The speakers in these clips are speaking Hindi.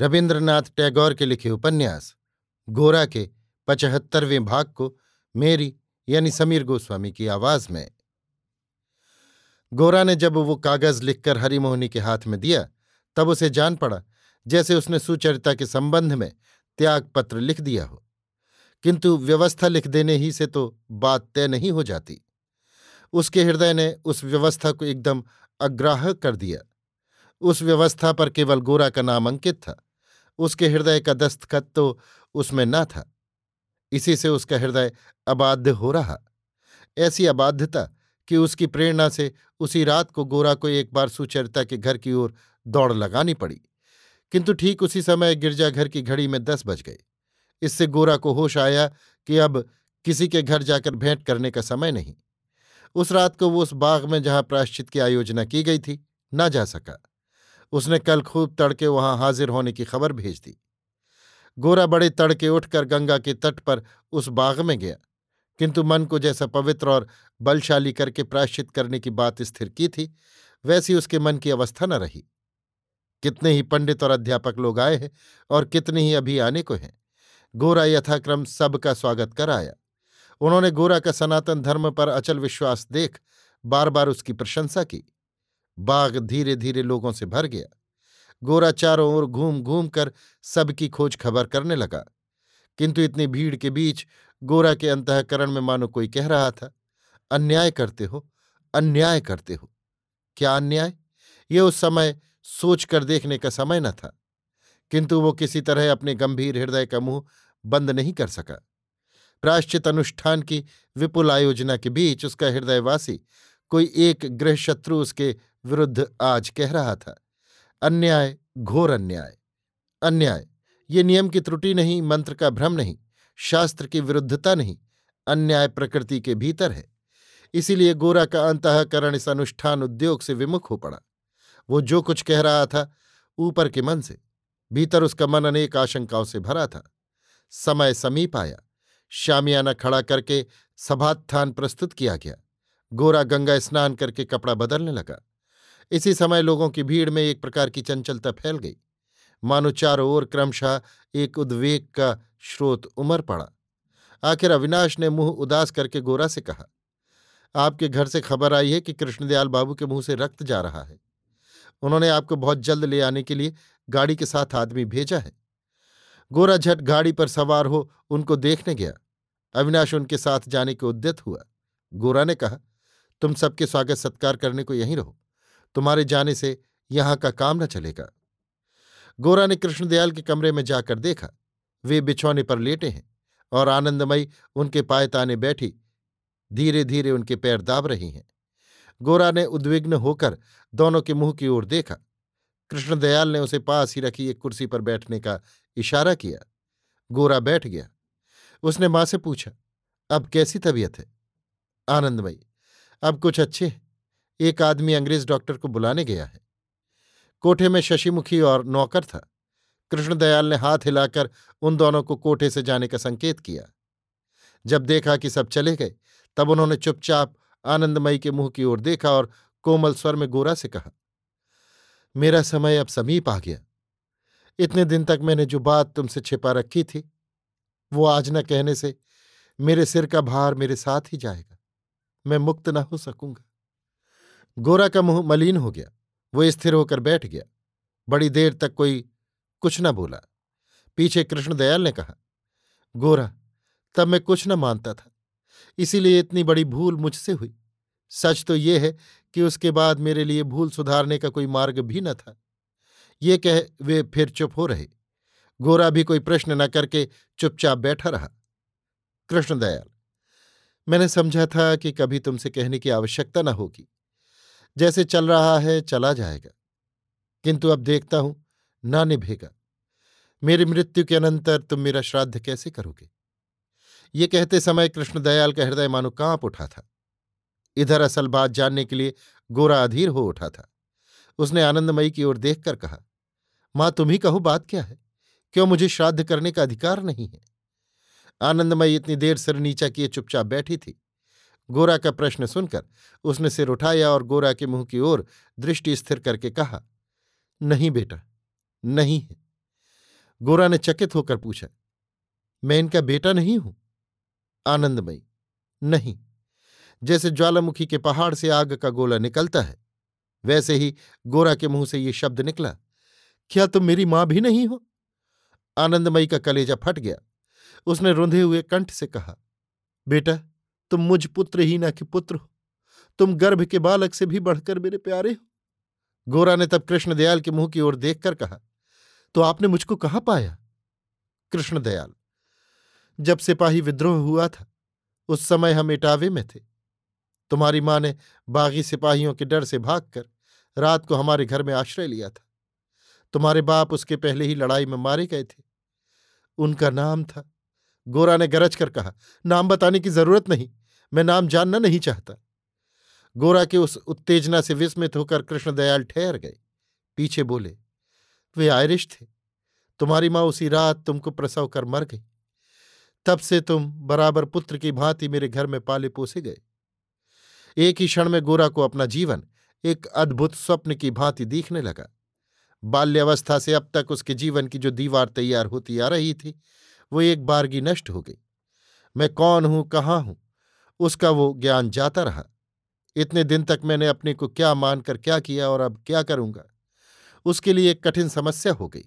रविन्द्रनाथ टैगोर के लिखे उपन्यास, गोरा के पचहत्तरवें भाग को मेरी, यानी समीर गोस्वामी की आवाज़ में। गोरा ने जब वो कागज़ लिखकर हरिमोहनी के हाथ में दिया, तब उसे जान पड़ा, जैसे उसने सुचरिता के संबंध में त्याग पत्र लिख दिया हो। किंतु व्यवस्था लिख देने ही से तो बात तय नहीं हो जाती। उसके हृदय ने उस व्यवस्था को एकदम अग्राह कर दिया। उस व्यवस्था पर केवल गोरा का नाम अंकित था। उसके हृदय का दस्तखत तो उसमें न था। इसी से उसका हृदय अबाध्य हो रहा। ऐसी अबाध्यता कि उसकी प्रेरणा से उसी रात को गोरा को एक बार सुचरिता के घर की ओर दौड़ लगानी पड़ी। किंतु ठीक उसी समय गिरजाघर की घड़ी में दस बज गए। इससे गोरा को होश आया कि अब किसी के घर जाकर भेंट करने का समय नहीं। उस रात को वो उस बाग में जहाँ प्राश्चित की आयोजना की गई थी, ना जा सका। उसने कल खूब तड़के वहाँ हाजिर होने की खबर भेज दी। गोरा बड़े तड़के उठकर गंगा के तट पर उस बाग में गया, किंतु मन को जैसा पवित्र और बलशाली करके प्राश्चित करने की बात स्थिर की थी, वैसी उसके मन की अवस्था न रही। कितने ही पंडित और अध्यापक लोग आए हैं और कितने ही अभी आने को हैं, गोरा यथाक्रम सबका स्वागत कर आया। उन्होंने गोरा का सनातन धर्म पर अचल विश्वास देख बार बार उसकी प्रशंसा की। बाग धीरे धीरे लोगों से भर गया। गोरा चारों ओर घूम घूम कर सबकी खोज खबर करने लगा। किंतु इतनी भीड़ के बीच गोरा के अंतकरण में मानो कोई कह रहा था, अन्याय करते हो, अन्याय करते हो। क्या अन्याय? ये उस समय सोच कर देखने का समय न था। किंतु वो किसी तरह अपने गंभीर हृदय का मुँह बंद नहीं कर सका। प्राश्चित अनुष्ठान की विपुल आयोजना के बीच उसका हृदयवासी कोई एक गृह शत्रु उसके विरुद्ध आज कह रहा था, अन्याय, घोर अन्याय अन्याय, ये नियम की त्रुटि नहीं, मंत्र का भ्रम नहीं, शास्त्र की विरुद्धता नहीं, अन्याय प्रकृति के भीतर है। इसीलिए गोरा का अंतकरण इस अनुष्ठान उद्योग से विमुख हो पड़ा। वो जो कुछ कह रहा था, ऊपर के मन से, भीतर उसका मन अनेक आशंकाओं से भरा था। समय समीप आया, शामियाना खड़ा करके सभात्थान प्रस्तुत किया गया। गोरा गंगा स्नान करके कपड़ा बदलने लगा। इसी समय लोगों की भीड़ में एक प्रकार की चंचलता फैल गई। मानो चारों ओर क्रमशः एक उद्वेग का स्रोत उमर पड़ा। आखिर अविनाश ने मुँह उदास करके गोरा से कहा, आपके घर से खबर आई है कि कृष्णदयाल बाबू के मुँह से रक्त जा रहा है। उन्होंने आपको बहुत जल्द ले आने के लिए गाड़ी के साथ आदमी भेजा है। गोरा झट गाड़ी पर सवार हो उनको देखने गया। अविनाश उनके साथ जाने के उद्यत हुआ। गोरा ने कहा, तुम सबके स्वागत सत्कार करने को यहीं रहो। तुम्हारे जाने से यहाँ का काम न चलेगा। गोरा ने कृष्णदयाल के कमरे में जाकर देखा। वे बिछौने पर लेटे हैं और आनंदमयी उनके पायताने बैठी धीरे धीरे उनके पैर दाब रही हैं। गोरा ने उद्विग्न होकर दोनों के मुँह की ओर देखा। कृष्णदयाल ने उसे पास ही रखी एक कुर्सी पर बैठने का इशारा किया। गोरा बैठ गया। उसने माँ से पूछा, अब कैसी तबीयत है? आनंदमयी, अब कुछ अच्छे हैं। एक आदमी अंग्रेज़ डॉक्टर को बुलाने गया है। कोठे में शशिमुखी और नौकर था। कृष्णदयाल ने हाथ हिलाकर उन दोनों को कोठे से जाने का संकेत किया। जब देखा कि सब चले गए, तब उन्होंने चुपचाप आनंदमयी के मुँह की ओर देखा और कोमल स्वर में गोरा से कहा, मेरा समय अब समीप आ गया। इतने दिन तक मैंने जो बात तुमसे छिपा रखी थी, वो आज न कहने से मेरे सिर का भार मेरे साथ ही जाएगा। मैं मुक्त न हो सकूँगा। गोरा का मुँह मलिन हो गया। वो स्थिर होकर बैठ गया। बड़ी देर तक कोई कुछ न बोला। पीछे कृष्णदयाल ने कहा, गोरा, तब मैं कुछ न मानता था। इसीलिए इतनी बड़ी भूल मुझसे हुई। सच तो ये है कि उसके बाद मेरे लिए भूल सुधारने का कोई मार्ग भी न था। ये कह वे फिर चुप हो रहे। गोरा भी कोई प्रश्न न करके चुपचाप बैठा रहा। कृष्णदयाल, मैंने समझा था कि कभी तुमसे कहने की आवश्यकता न होगी। जैसे चल रहा है, चला जाएगा। किंतु अब देखता हूँ, ना निभेगा। मेरी मृत्यु के अनंतर तुम मेरा श्राद्ध कैसे करोगे? ये कहते समय कृष्णदयाल का हृदय मानो काँप उठा था। इधर असल बात जानने के लिए गोरा अधीर हो उठा था। उसने आनंदमयी की ओर देखकर कहा, माँ, तुम ही कहो बात क्या है? क्यों मुझे श्राद्ध करने का अधिकार नहीं है? आनंदमयी इतनी देर सिर नीचा किए चुपचाप बैठी थी। गोरा का प्रश्न सुनकर उसने सिर उठाया और गोरा के मुँह की ओर दृष्टि स्थिर करके कहा, नहीं बेटा, नहीं है। गोरा ने चकित होकर पूछा, मैं इनका बेटा नहीं हूँ? आनंदमयी, नहीं। जैसे ज्वालामुखी के पहाड़ से आग का गोला निकलता है, वैसे ही गोरा के मुँह से ये शब्द निकला, क्या तुम मेरी माँ भी नहीं हो? आनंदमयी का कलेजा फट गया। उसने रुंधे हुए कंठ से कहा, बेटा तुम मुझ पुत्र ही ना कि पुत्र हो। तुम गर्भ के बालक से भी बढ़कर मेरे प्यारे हो। गोरा ने तब कृष्णदयाल के मुँह की ओर देखकर कहा तो आपने मुझको कहा पाया? कृष्णदयाल, जब सिपाही विद्रोह हुआ था, उस समय हम इटावे में थे। तुम्हारी माँ ने बागी सिपाहियों के डर से भागकर रात को हमारे घर में आश्रय लिया था। तुम्हारे बाप उसके पहले ही लड़ाई में मारे गए थे। उनका नाम था। गोरा ने गरज कर कहा, नाम बताने की ज़रूरत नहीं। मैं नाम जानना नहीं चाहता। गोरा के उस उत्तेजना से विस्मित होकर कृष्णदयाल ठहर गए। पीछे बोले, वे आयरिश थे। तुम्हारी माँ उसी रात तुमको प्रसव कर मर गई। तब से तुम बराबर पुत्र की भांति मेरे घर में पाले पोसे गए। एक ही क्षण में गोरा को अपना जीवन एक अद्भुत स्वप्न की भांति दिखने लगा। बाल्यावस्था से अब तक उसके जीवन की जो दीवार तैयार होती आ रही थी, वो एक बारगी नष्ट हो गई। मैं कौन हूँ, कहाँ हूँ? उसका वो ज्ञान जाता रहा। इतने दिन तक मैंने अपने को क्या मानकर क्या किया और अब क्या करूँगा? उसके लिए एक कठिन समस्या हो गई।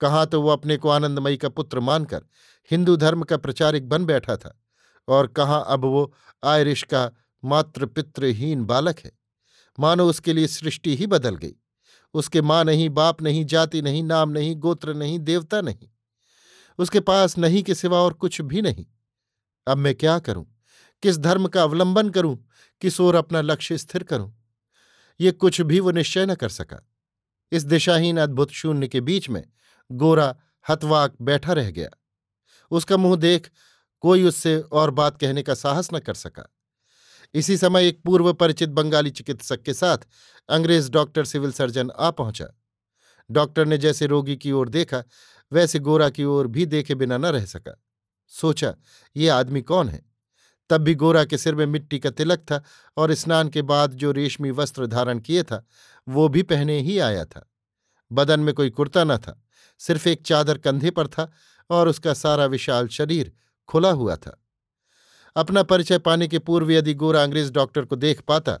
कहाँ तो वो अपने को आनंदमयी का पुत्र मानकर हिंदू धर्म का प्रचारिक बन बैठा था और कहाँ अब वो आयरिश का मात्र पितृहीन बालक है। मानो उसके लिए सृष्टि ही बदल गई। उसके माँ नहीं, बाप नहीं, जाति नहीं, नाम नहीं, गोत्र नहीं, देवता नहीं। उसके पास नहीं के सिवा और कुछ भी नहीं। अब मैं क्या करूँ? किस धर्म का अवलंबन करूँ, किस ओर अपना लक्ष्य स्थिर करूँ? ये कुछ भी वो निश्चय न कर सका। इस दिशाहीन अद्भुत शून्य के बीच में गोरा हतवाक बैठा रह गया। उसका मुँह देख कोई उससे और बात कहने का साहस न कर सका। इसी समय एक पूर्व परिचित बंगाली चिकित्सक के साथ अंग्रेज़ डॉक्टर सिविल सर्जन आ पहुँचा। डॉक्टर ने जैसे रोगी की ओर देखा, वैसे गोरा की ओर भी देखे बिना न रह सका। सोचा, ये आदमी कौन है? तब भी गोरा के सिर में मिट्टी का तिलक था और स्नान के बाद जो रेशमी वस्त्र धारण किए था, वो भी पहने ही आया था। बदन में कोई कुर्ता न था, सिर्फ़ एक चादर कंधे पर था और उसका सारा विशाल शरीर खुला हुआ था। अपना परिचय पाने के पूर्व यदि गोरा अंग्रेज़ डॉक्टर को देख पाता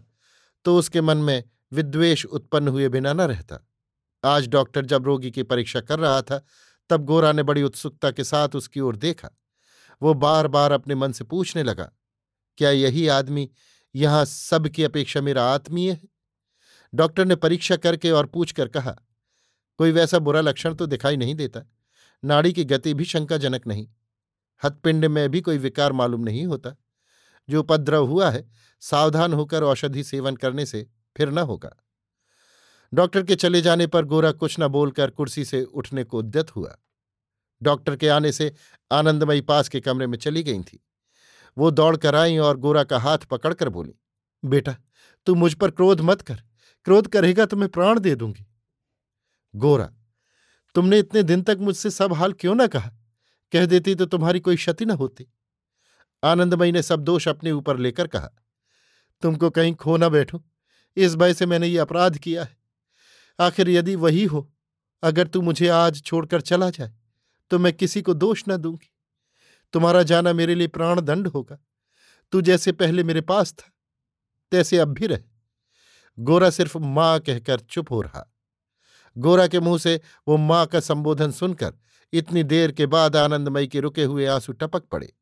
तो उसके मन में विद्वेष उत्पन्न हुए बिना न रहता। आज डॉक्टर जब रोगी की परीक्षा कर रहा था, तब गोरा ने बड़ी उत्सुकता के साथ उसकी ओर देखा। वो बार बार अपने मन से पूछने लगा, क्या यही आदमी यहाँ सबकी अपेक्षा मेरा आत्मीय है? डॉक्टर ने परीक्षा करके और पूछकर कहा, कोई वैसा बुरा लक्षण तो दिखाई नहीं देता। नाड़ी की गति भी शंकाजनक नहीं। हथपिंड में भी कोई विकार मालूम नहीं होता। जो उपद्रव हुआ है, सावधान होकर औषधि सेवन करने से फिर न होगा। डॉक्टर के चले जाने पर गोरा कुछ न बोलकर कुर्सी से उठने को उद्यत हुआ। डॉक्टर के आने से आनंदमयी पास के कमरे में चली गई थी। वो दौड़ कर आई और गोरा का हाथ पकड़कर बोली, बेटा, तू मुझ पर क्रोध मत कर, क्रोध करेगा तो मैं प्राण दे दूँगी। गोरा, तुमने इतने दिन तक मुझसे सब हाल क्यों ना कहा? कह देती तो तुम्हारी कोई क्षति न होती। आनंदमयी ने सब दोष अपने ऊपर लेकर कहा, तुमको कहीं खो ना बैठो, इस भय से मैंने ये अपराध किया है। आखिर यदि वही हो, अगर तू मुझे आज छोड़कर चला जाए तो मैं किसी को दोष न दूँगी। तुम्हारा जाना मेरे लिए प्राण दंड होगा। तू जैसे पहले मेरे पास था, तैसे अब भी रहे। गोरा सिर्फ़ माँ कहकर चुप हो रहा। गोरा के मुँह से वो माँ का संबोधन सुनकर इतनी देर के बाद आनंदमयी के रुके हुए आँसू टपक पड़े।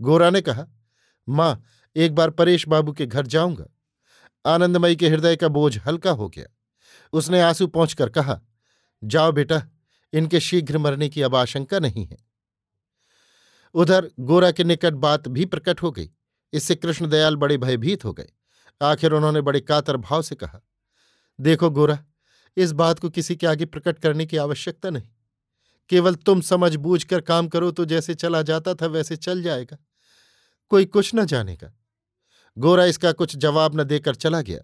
गोरा ने कहा, माँ, एक बार परेश बाबू के घर जाऊँगा। आनंदमयी के हृदय का बोझ हल्का हो गया। उसने आँसू पहुंचकर कहा, जाओ बेटा इनके शीघ्र मरने की अब आशंका नहीं है। उधर गोरा के निकट बात भी प्रकट हो गई। इससे कृष्णदयाल बड़े भयभीत हो गए। आखिर उन्होंने बड़े कातर भाव से कहा, देखो गोरा, इस बात को किसी के आगे प्रकट करने की आवश्यकता नहीं। केवल तुम समझ बूझ कर काम करो तो जैसे चला जाता था वैसे चल जाएगा। कोई कुछ न जानेगा गोरा इसका कुछ जवाब न देकर चला गया।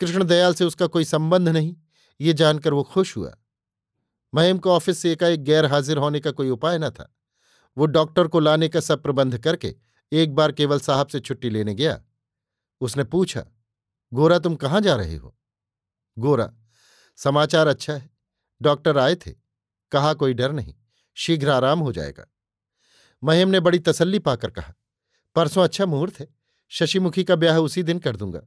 कृष्णदयाल से उसका कोई संबंध नहीं। ये जानकर वो खुश हुआ। महिम को ऑफ़िस से एकाएक गैर हाजिर होने का कोई उपाय न था। वो डॉक्टर को लाने का सब प्रबंध करके एक बार केवल साहब से छुट्टी लेने गया। उसने पूछा, गोरा, तुम कहाँ जा रहे हो? गोरा, समाचार अच्छा है। डॉक्टर आए थे। कहा, कोई डर नहीं। शीघ्र आराम हो जाएगा। महिम ने बड़ी तसल्ली पाकर कहा, परसों अच्छा मुहूर्त है। शशिमुखी का ब्याह उसी दिन कर दूँगा।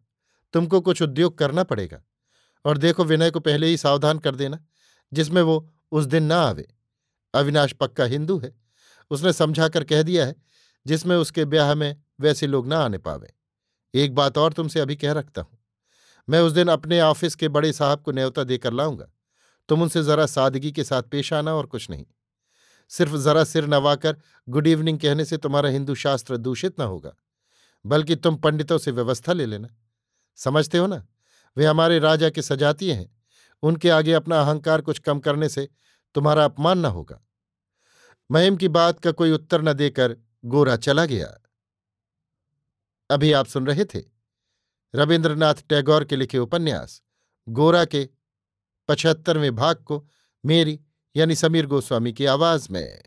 तुमको कुछ उद्योग करना पड़ेगा। और देखो, विनय को पहले ही सावधान कर देना। जिसमें वो उस दिन ना आवे। अविनाश पक्का हिंदू है। उसने समझाकर कह दिया है, जिसमें उसके ब्याह में वैसे लोग ना आने पावे। एक बात और तुमसे अभी कह रखता हूँ। मैं उस दिन अपने ऑफ़िस के बड़े साहब को न्योता देकर लाऊँगा। तुम उनसे जरा सादगी के साथ पेश आना और कुछ नहीं। सिर्फ़ जरा सिर नवाकर गुड इवनिंग कहने से तुम्हारा हिंदू शास्त्र दूषित न होगा। बल्कि तुम पंडितों से व्यवस्था ले लेना। समझते हो ना? वे हमारे राजा के सजातीय हैं। उनके आगे अपना अहंकार कुछ कम करने से तुम्हारा अपमान न होगा। महिम की बात का कोई उत्तर न देकर गोरा चला गया। अभी आप सुन रहे थे रविन्द्रनाथ टैगोर के लिखे उपन्यास, गोरा के पचहत्तरवें भाग को मेरी यानी समीर गोस्वामी की आवाज़ में।